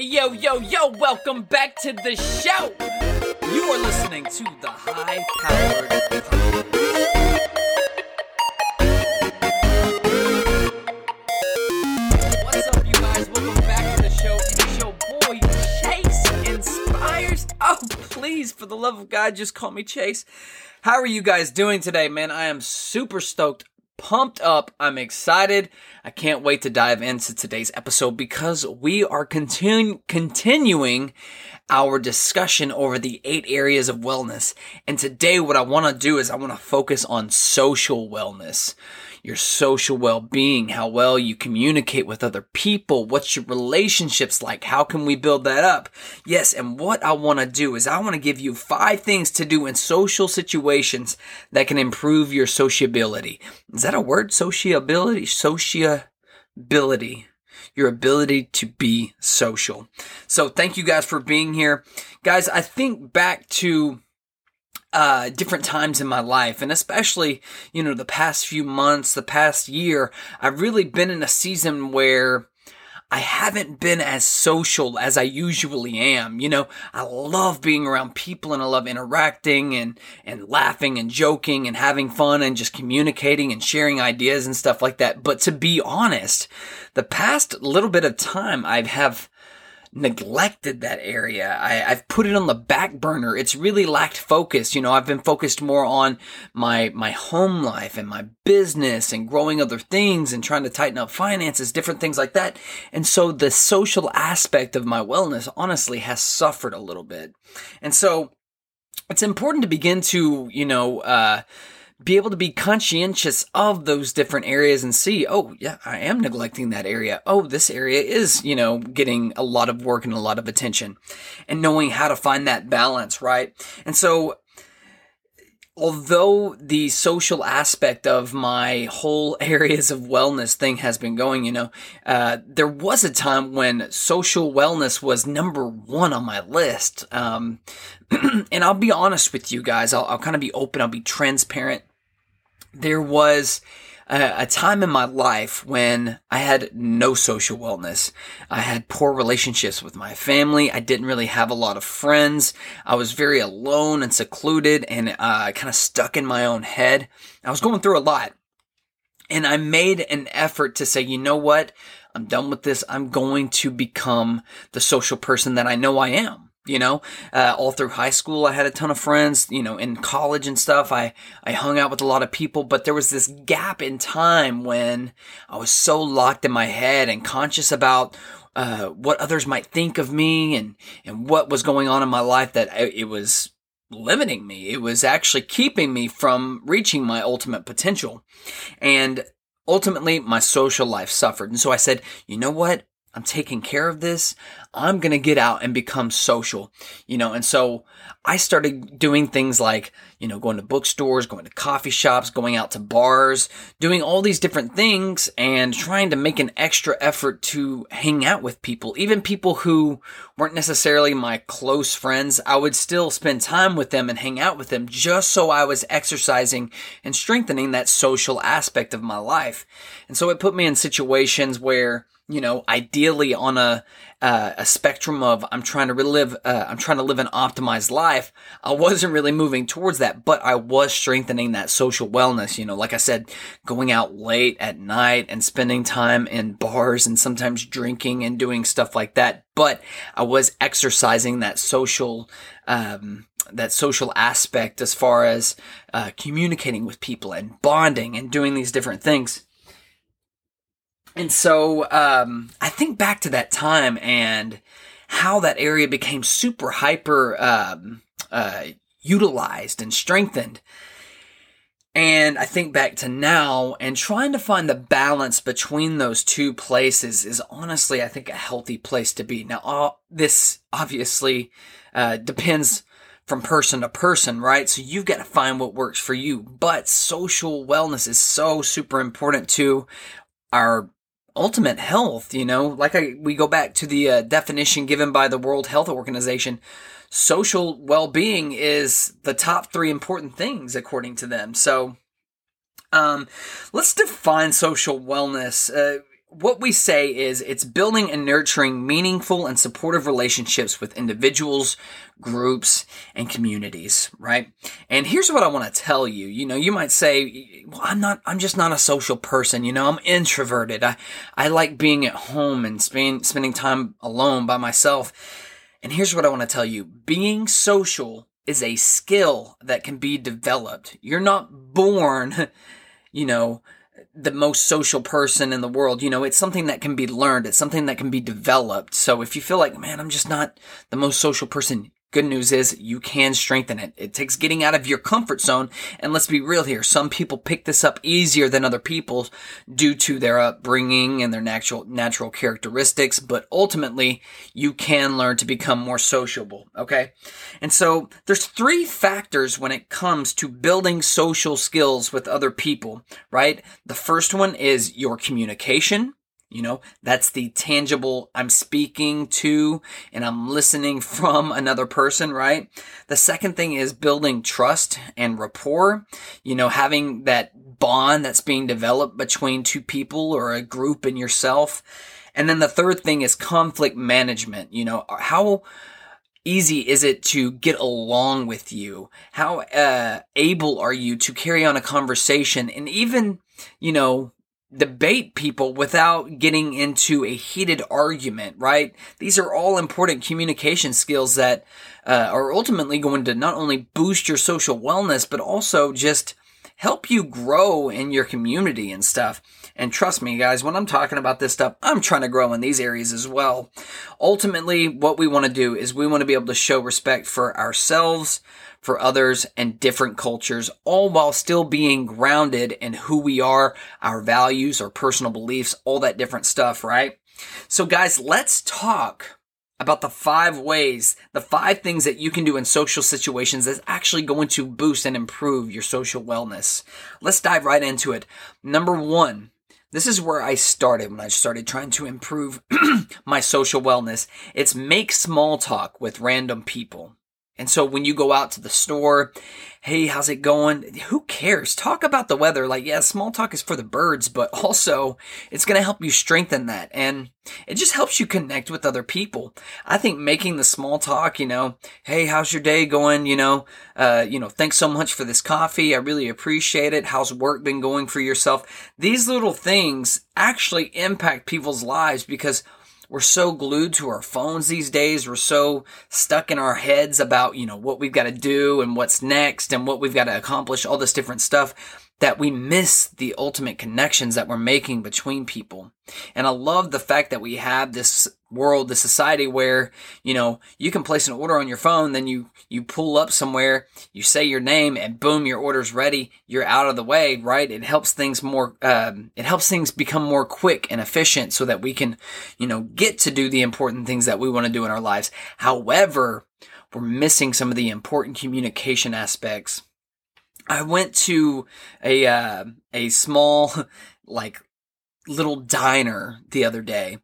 Yo, yo, yo, welcome back to the show. You are listening to the High Powered What's up, you guys? Welcome back to the show. It's your boy, Chase Inspires. Oh, please, for the love of God, just call me Chase. How are you guys doing today, man? I am super stoked pumped up. I'm excited. I can't wait to dive into today's episode because we are continu- continuing our discussion over the eight areas of wellness. And today what I want to do is I want to focus on social wellness your social well-being, how well you communicate with other people, what's your relationships like, how can we build that up? Yes, and what I want to do is I want to give you five things to do in social situations that can improve your sociability. Is that a word? Sociability? Sociability your ability to be social. So thank you guys for being here. Guys, I think back to uh, different times in my life, and especially, you know, the past few months, the past year, I've really been in a season where I haven't been as social as I usually am. You know, I love being around people and I love interacting and, and laughing and joking and having fun and just communicating and sharing ideas and stuff like that. But to be honest, the past little bit of time I have neglected that area. I, have put it on the back burner. It's really lacked focus. You know, I've been focused more on my, my home life and my business and growing other things and trying to tighten up finances, different things like that. And so the social aspect of my wellness honestly has suffered a little bit. And so it's important to begin to, you know, uh, be able to be conscientious of those different areas and see, oh, yeah, I am neglecting that area. Oh, this area is, you know, getting a lot of work and a lot of attention and knowing how to find that balance, right? And so, although the social aspect of my whole areas of wellness thing has been going, you know, uh, there was a time when social wellness was number one on my list. Um, and I'll be honest with you guys. I'll, I'll kind of be open. I'll be transparent there was a, time in my life when I had no social wellness. I had poor relationships with my family. I didn't really have a lot of friends. I was very alone and secluded and uh, kind of stuck in my own head. I was going through a lot. And I made an effort to say, you know what? I'm done with this. I'm going to become the social person that I know I am you know uh, all through high school i had a ton of friends you know in college and stuff. I i hung out with a lot of people but there was this gap in time when i was so locked in my head and conscious about uh, what others might think of me and and what was going on in my life that I, it was limiting me. It was actually keeping me from reaching my ultimate potential. And ultimately my social life suffered. And so i said you know what I'm taking care of this. I'm going to get out and become social, you know, and so I started doing things like, you know, going to bookstores, going to coffee shops, going out to bars, doing all these different things and trying to make an extra effort to hang out with people, even people who weren't necessarily my close friends. I would still spend time with them and hang out with them just so I was exercising and strengthening that social aspect of my life. And so it put me in situations where you know, ideally on a uh, a spectrum of I'm trying to relive, uh, I'm trying to live an optimized life. I wasn't really moving towards that, but I was strengthening that social wellness. You know, like I said, going out late at night and spending time in bars and sometimes drinking and doing stuff like that. But I was exercising that social, um, that social aspect as far as uh, communicating with people and bonding and doing these different things. And so um, I think back to that time and how that area became super hyper um, uh, utilized and strengthened. And I think back to now and trying to find the balance between those two places is honestly, I think, a healthy place to be. Now, all, this obviously uh, depends from person to person, right? So you've got to find what works for you. But social wellness is so super important to our ultimate health, you know, like I, we go back to the uh, definition given by the World Health Organization. Social well-being is the top three important things according to them. So, um, let's define social wellness. Uh, what we say is it's building and nurturing meaningful and supportive relationships with individuals, groups, and communities, right? And here's what I want to tell you. You know, you might say, well, I'm not, I'm just not a social person. You know, I'm introverted. I, I like being at home and spend, spending time alone by myself. And here's what I want to tell you. Being social is a skill that can be developed. You're not born, you know, the most social person in the world. You know, it's something that can be learned. It's something that can be developed. So if you feel like, man, I'm just not the most social person, Good news is you can strengthen it. It takes getting out of your comfort zone. And let's be real here. Some people pick this up easier than other people due to their upbringing and their natural, natural characteristics. But ultimately, you can learn to become more sociable. Okay. And so there's three factors when it comes to building social skills with other people, right? The first one is your communication. You know, that's the tangible I'm speaking to and I'm listening from another person, right? The second thing is building trust and rapport, you know, having that bond that's being developed between two people or a group and yourself. And then the third thing is conflict management, you know, how easy is it to get along with you? How uh, able are you to carry on a conversation and even, you know, debate people without getting into a heated argument, right? These are all important communication skills that uh, are ultimately going to not only boost your social wellness, but also just help you grow in your community and stuff. And trust me, guys, when I'm talking about this stuff, I'm trying to grow in these areas as well. Ultimately, what we want to do is we want to be able to show respect for ourselves, for others and different cultures, all while still being grounded in who we are, our values, our personal beliefs, all that different stuff, right? So guys, let's talk about the five ways, the five things that you can do in social situations that's actually going to boost and improve your social wellness. Let's dive right into it. Number one, this is where I started when I started trying to improve my social wellness. It's make small talk with random people. And so when you go out to the store, hey, how's it going? Who cares? Talk about the weather. Like, yeah, small talk is for the birds, but also it's going to help you strengthen that. And it just helps you connect with other people. I think making the small talk, you know, hey, how's your day going? You know, uh, you know, thanks so much for this coffee. I really appreciate it. How's work been going for yourself? These little things actually impact people's lives because we're so glued to our phones these days. We're so stuck in our heads about, you know, what we've got to do and what's next and what we've got to accomplish, all this different stuff that we miss the ultimate connections that we're making between people. And I love the fact that we have this world, the society where, you know, you can place an order on your phone, then you, you pull up somewhere, you say your name and boom, your order's ready. You're out of the way, right? It helps things more, um, it helps things become more quick and efficient so that we can, you know, get to do the important things that we want to do in our lives. However, we're missing some of the important communication aspects I went to a uh, a small like little diner the other day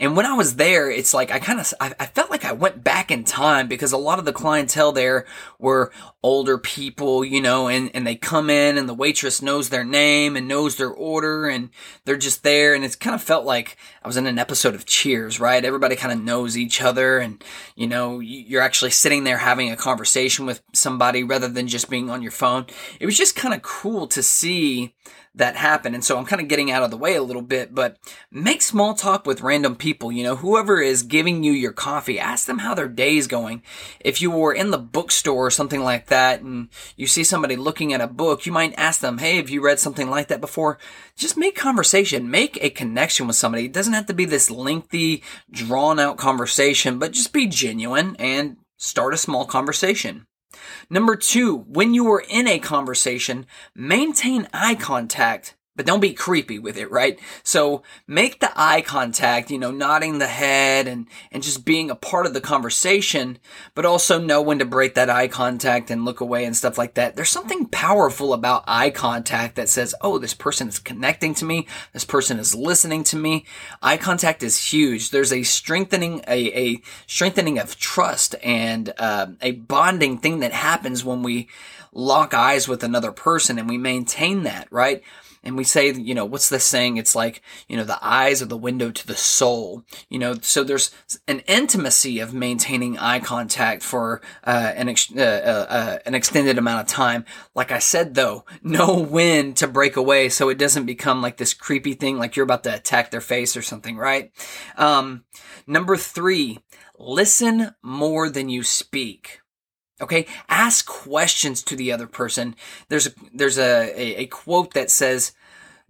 and when I was there, it's like I kind of I, I, felt like I went back in time because a lot of the clientele there were older people, you know, and and they come in and the waitress knows their name and knows their order and they're just there and it's kind of felt like I was in an episode of Cheers, right? Everybody kind of knows each other and you know, you're actually sitting there having a conversation with somebody rather than just being on your phone. It was just kind of cool to see that happen. And so I'm kind of getting out of the way a little bit, but make small talk with random people. You know, whoever is giving you your coffee, ask them how their day is going. If you were in the bookstore or something like that and you see somebody looking at a book, you might ask them, Hey, have you read something like that before? Just make conversation, make a connection with somebody. It doesn't have to be this lengthy, drawn out conversation, but just be genuine and start a small conversation. Number two, when you are in a conversation, maintain eye contact but don't be creepy with it, right? So make the eye contact, you know, nodding the head and, and just being a part of the conversation, but also know when to break that eye contact and look away and stuff like that. There's something powerful about eye contact that says, oh, this person is connecting to me. This person is listening to me. Eye contact is huge. There's a strengthening, a, a strengthening of trust and uh, a bonding thing that happens when we lock eyes with another person and we maintain that, right? And we say, you know, what's the saying? It's like, you know, the eyes are the window to the soul, you know, so there's an intimacy of maintaining eye contact for uh, an, ex- uh, uh, uh an extended amount of time. Like I said, though, know when to break away so it doesn't become like this creepy thing, like you're about to attack their face or something, right? Um, number three, listen more than you speak. Okay, ask questions to the other person. There's a, there's a, a, a quote that says,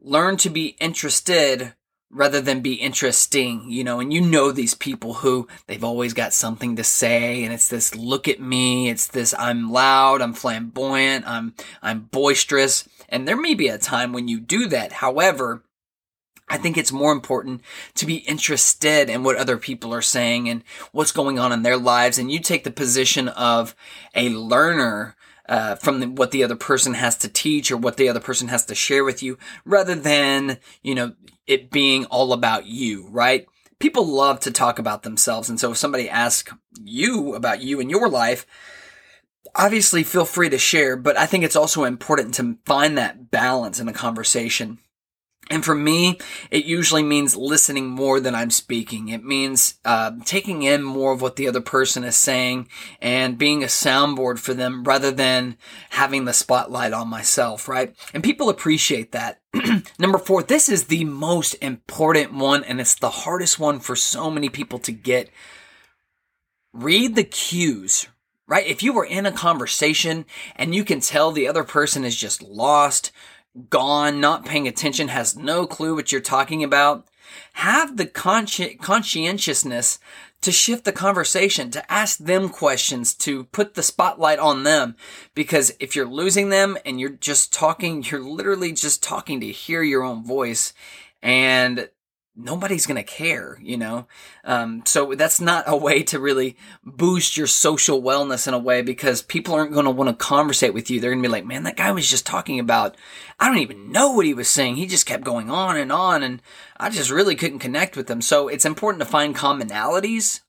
"Learn to be interested rather than be interesting." You know, and you know these people who they've always got something to say, and it's this "look at me," it's this "I'm loud," "I'm flamboyant," "I'm I'm boisterous," and there may be a time when you do that. However, I think it's more important to be interested in what other people are saying and what's going on in their lives. And you take the position of a learner uh, from the, what the other person has to teach or what the other person has to share with you rather than, you know, it being all about you, right? People love to talk about themselves. And so if somebody asks you about you and your life, obviously feel free to share, but I think it's also important to find that balance in a conversation and for me, it usually means listening more than I'm speaking. It means uh, taking in more of what the other person is saying and being a soundboard for them rather than having the spotlight on myself, right? And people appreciate that. Number four, this is the most important one, and it's the hardest one for so many people to get. Read the cues, right? If you were in a conversation and you can tell the other person is just lost, gone, not paying attention, has no clue what you're talking about, have the consci- conscientiousness to shift the conversation, to ask them questions, to put the spotlight on them. Because if you're losing them and you're just talking, you're literally just talking to hear your own voice. And nobody's going to care, you know? Um, so that's not a way to really boost your social wellness in a way because people aren't going to want to conversate with you. They're going to be like, man, that guy was just talking about, I don't even know what he was saying. He just kept going on and on and I just really couldn't connect with them. So it's important to find commonalities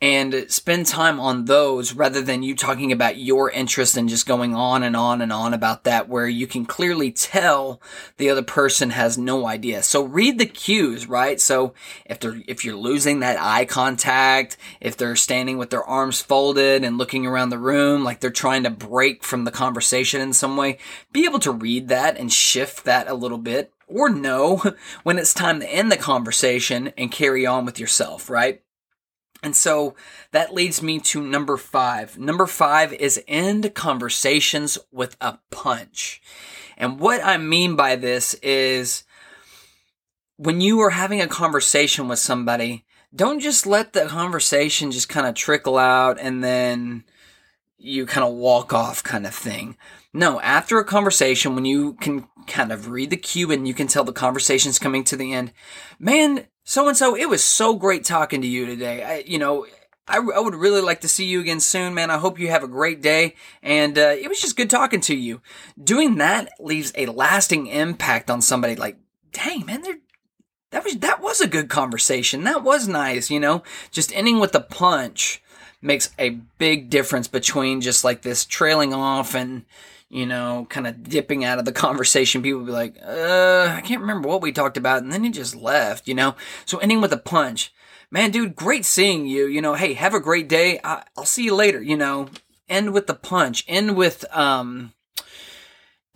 and spend time on those rather than you talking about your interest and just going on and on and on about that where you can clearly tell the other person has no idea. So read the cues, right? So if they're, if you're losing that eye contact, if they're standing with their arms folded and looking around the room like they're trying to break from the conversation in some way, be able to read that and shift that a little bit or know when it's time to end the conversation and carry on with yourself, right? And so that leads me to number five. Number five is end conversations with a punch. And what I mean by this is when you are having a conversation with somebody, don't just let the conversation just kind of trickle out and then you kind of walk off kind of thing. No, after a conversation, when you can kind of read the cue and you can tell the conversation's coming to the end, man, so and so, it was so great talking to you today. I, you know, I, I, would really like to see you again soon, man. I hope you have a great day. And uh, it was just good talking to you. Doing that leaves a lasting impact on somebody. Like, dang, man, that was that was a good conversation. That was nice. You know, just ending with a punch makes a big difference between just like this trailing off and you know, kind of dipping out of the conversation, people be like, uh, I can't remember what we talked about. And then he just left, you know? So ending with a punch. Man, dude, great seeing you. You know, hey, have a great day. I- I'll see you later, you know? End with the punch. End with, um,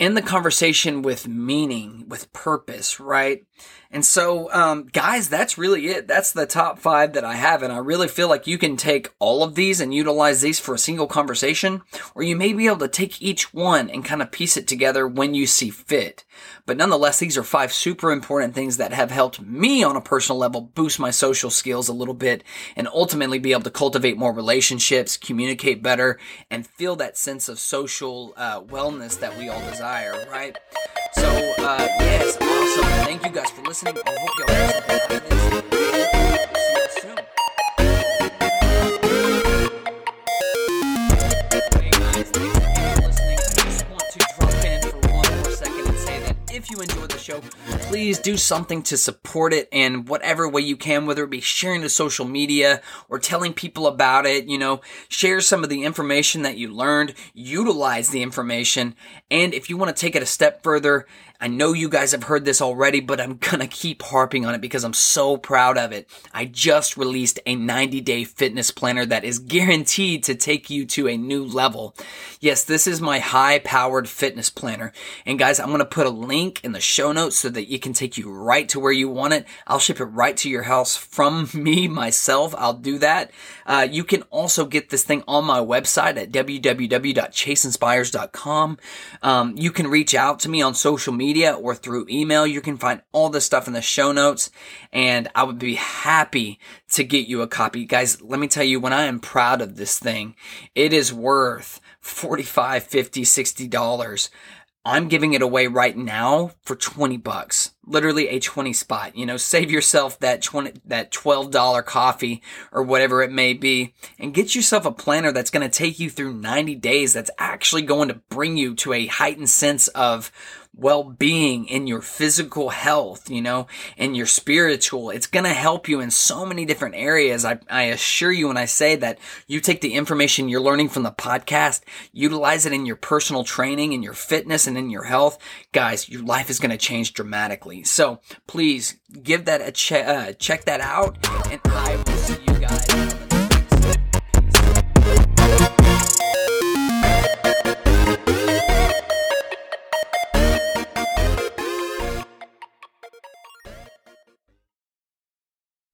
in the conversation with meaning, with purpose, right? And so, um, guys, that's really it. That's the top five that I have. And I really feel like you can take all of these and utilize these for a single conversation, or you may be able to take each one and kind of piece it together when you see fit. But nonetheless, these are five super important things that have helped me on a personal level boost my social skills a little bit and ultimately be able to cultivate more relationships, communicate better, and feel that sense of social uh, wellness that we all desire, right? So, uh, yes, awesome. Thank you guys for listening. I hope y'all have something out of this. Please do something to support it in whatever way you can, whether it be sharing to social media or telling people about it, you know, share some of the information that you learned, utilize the information, and if you want to take it a step further, I know you guys have heard this already, but I'm gonna keep harping on it because I'm so proud of it. I just released a 90 day fitness planner that is guaranteed to take you to a new level. Yes, this is my high powered fitness planner. And guys, I'm gonna put a link in the show notes so that it can take you right to where you want it. I'll ship it right to your house from me myself. I'll do that. Uh, you can also get this thing on my website at www.chaseinspires.com. Um, you can reach out to me on social media or through email. You can find all this stuff in the show notes and I would be happy to get you a copy. Guys, let me tell you, when I am proud of this thing, it is worth 45, 50, 60 dollars. I'm giving it away right now for 20 bucks. Literally a 20 spot. You know, save yourself that 20, that $12 coffee or whatever it may be and get yourself a planner that's going to take you through 90 days that's actually going to bring you to a heightened sense of well-being in your physical health, you know, and your spiritual. It's going to help you in so many different areas. I, I assure you when I say that you take the information you're learning from the podcast, utilize it in your personal training, in your fitness and in your health. Guys, your life is going to change dramatically. So please give that a check, uh, check that out and I will see you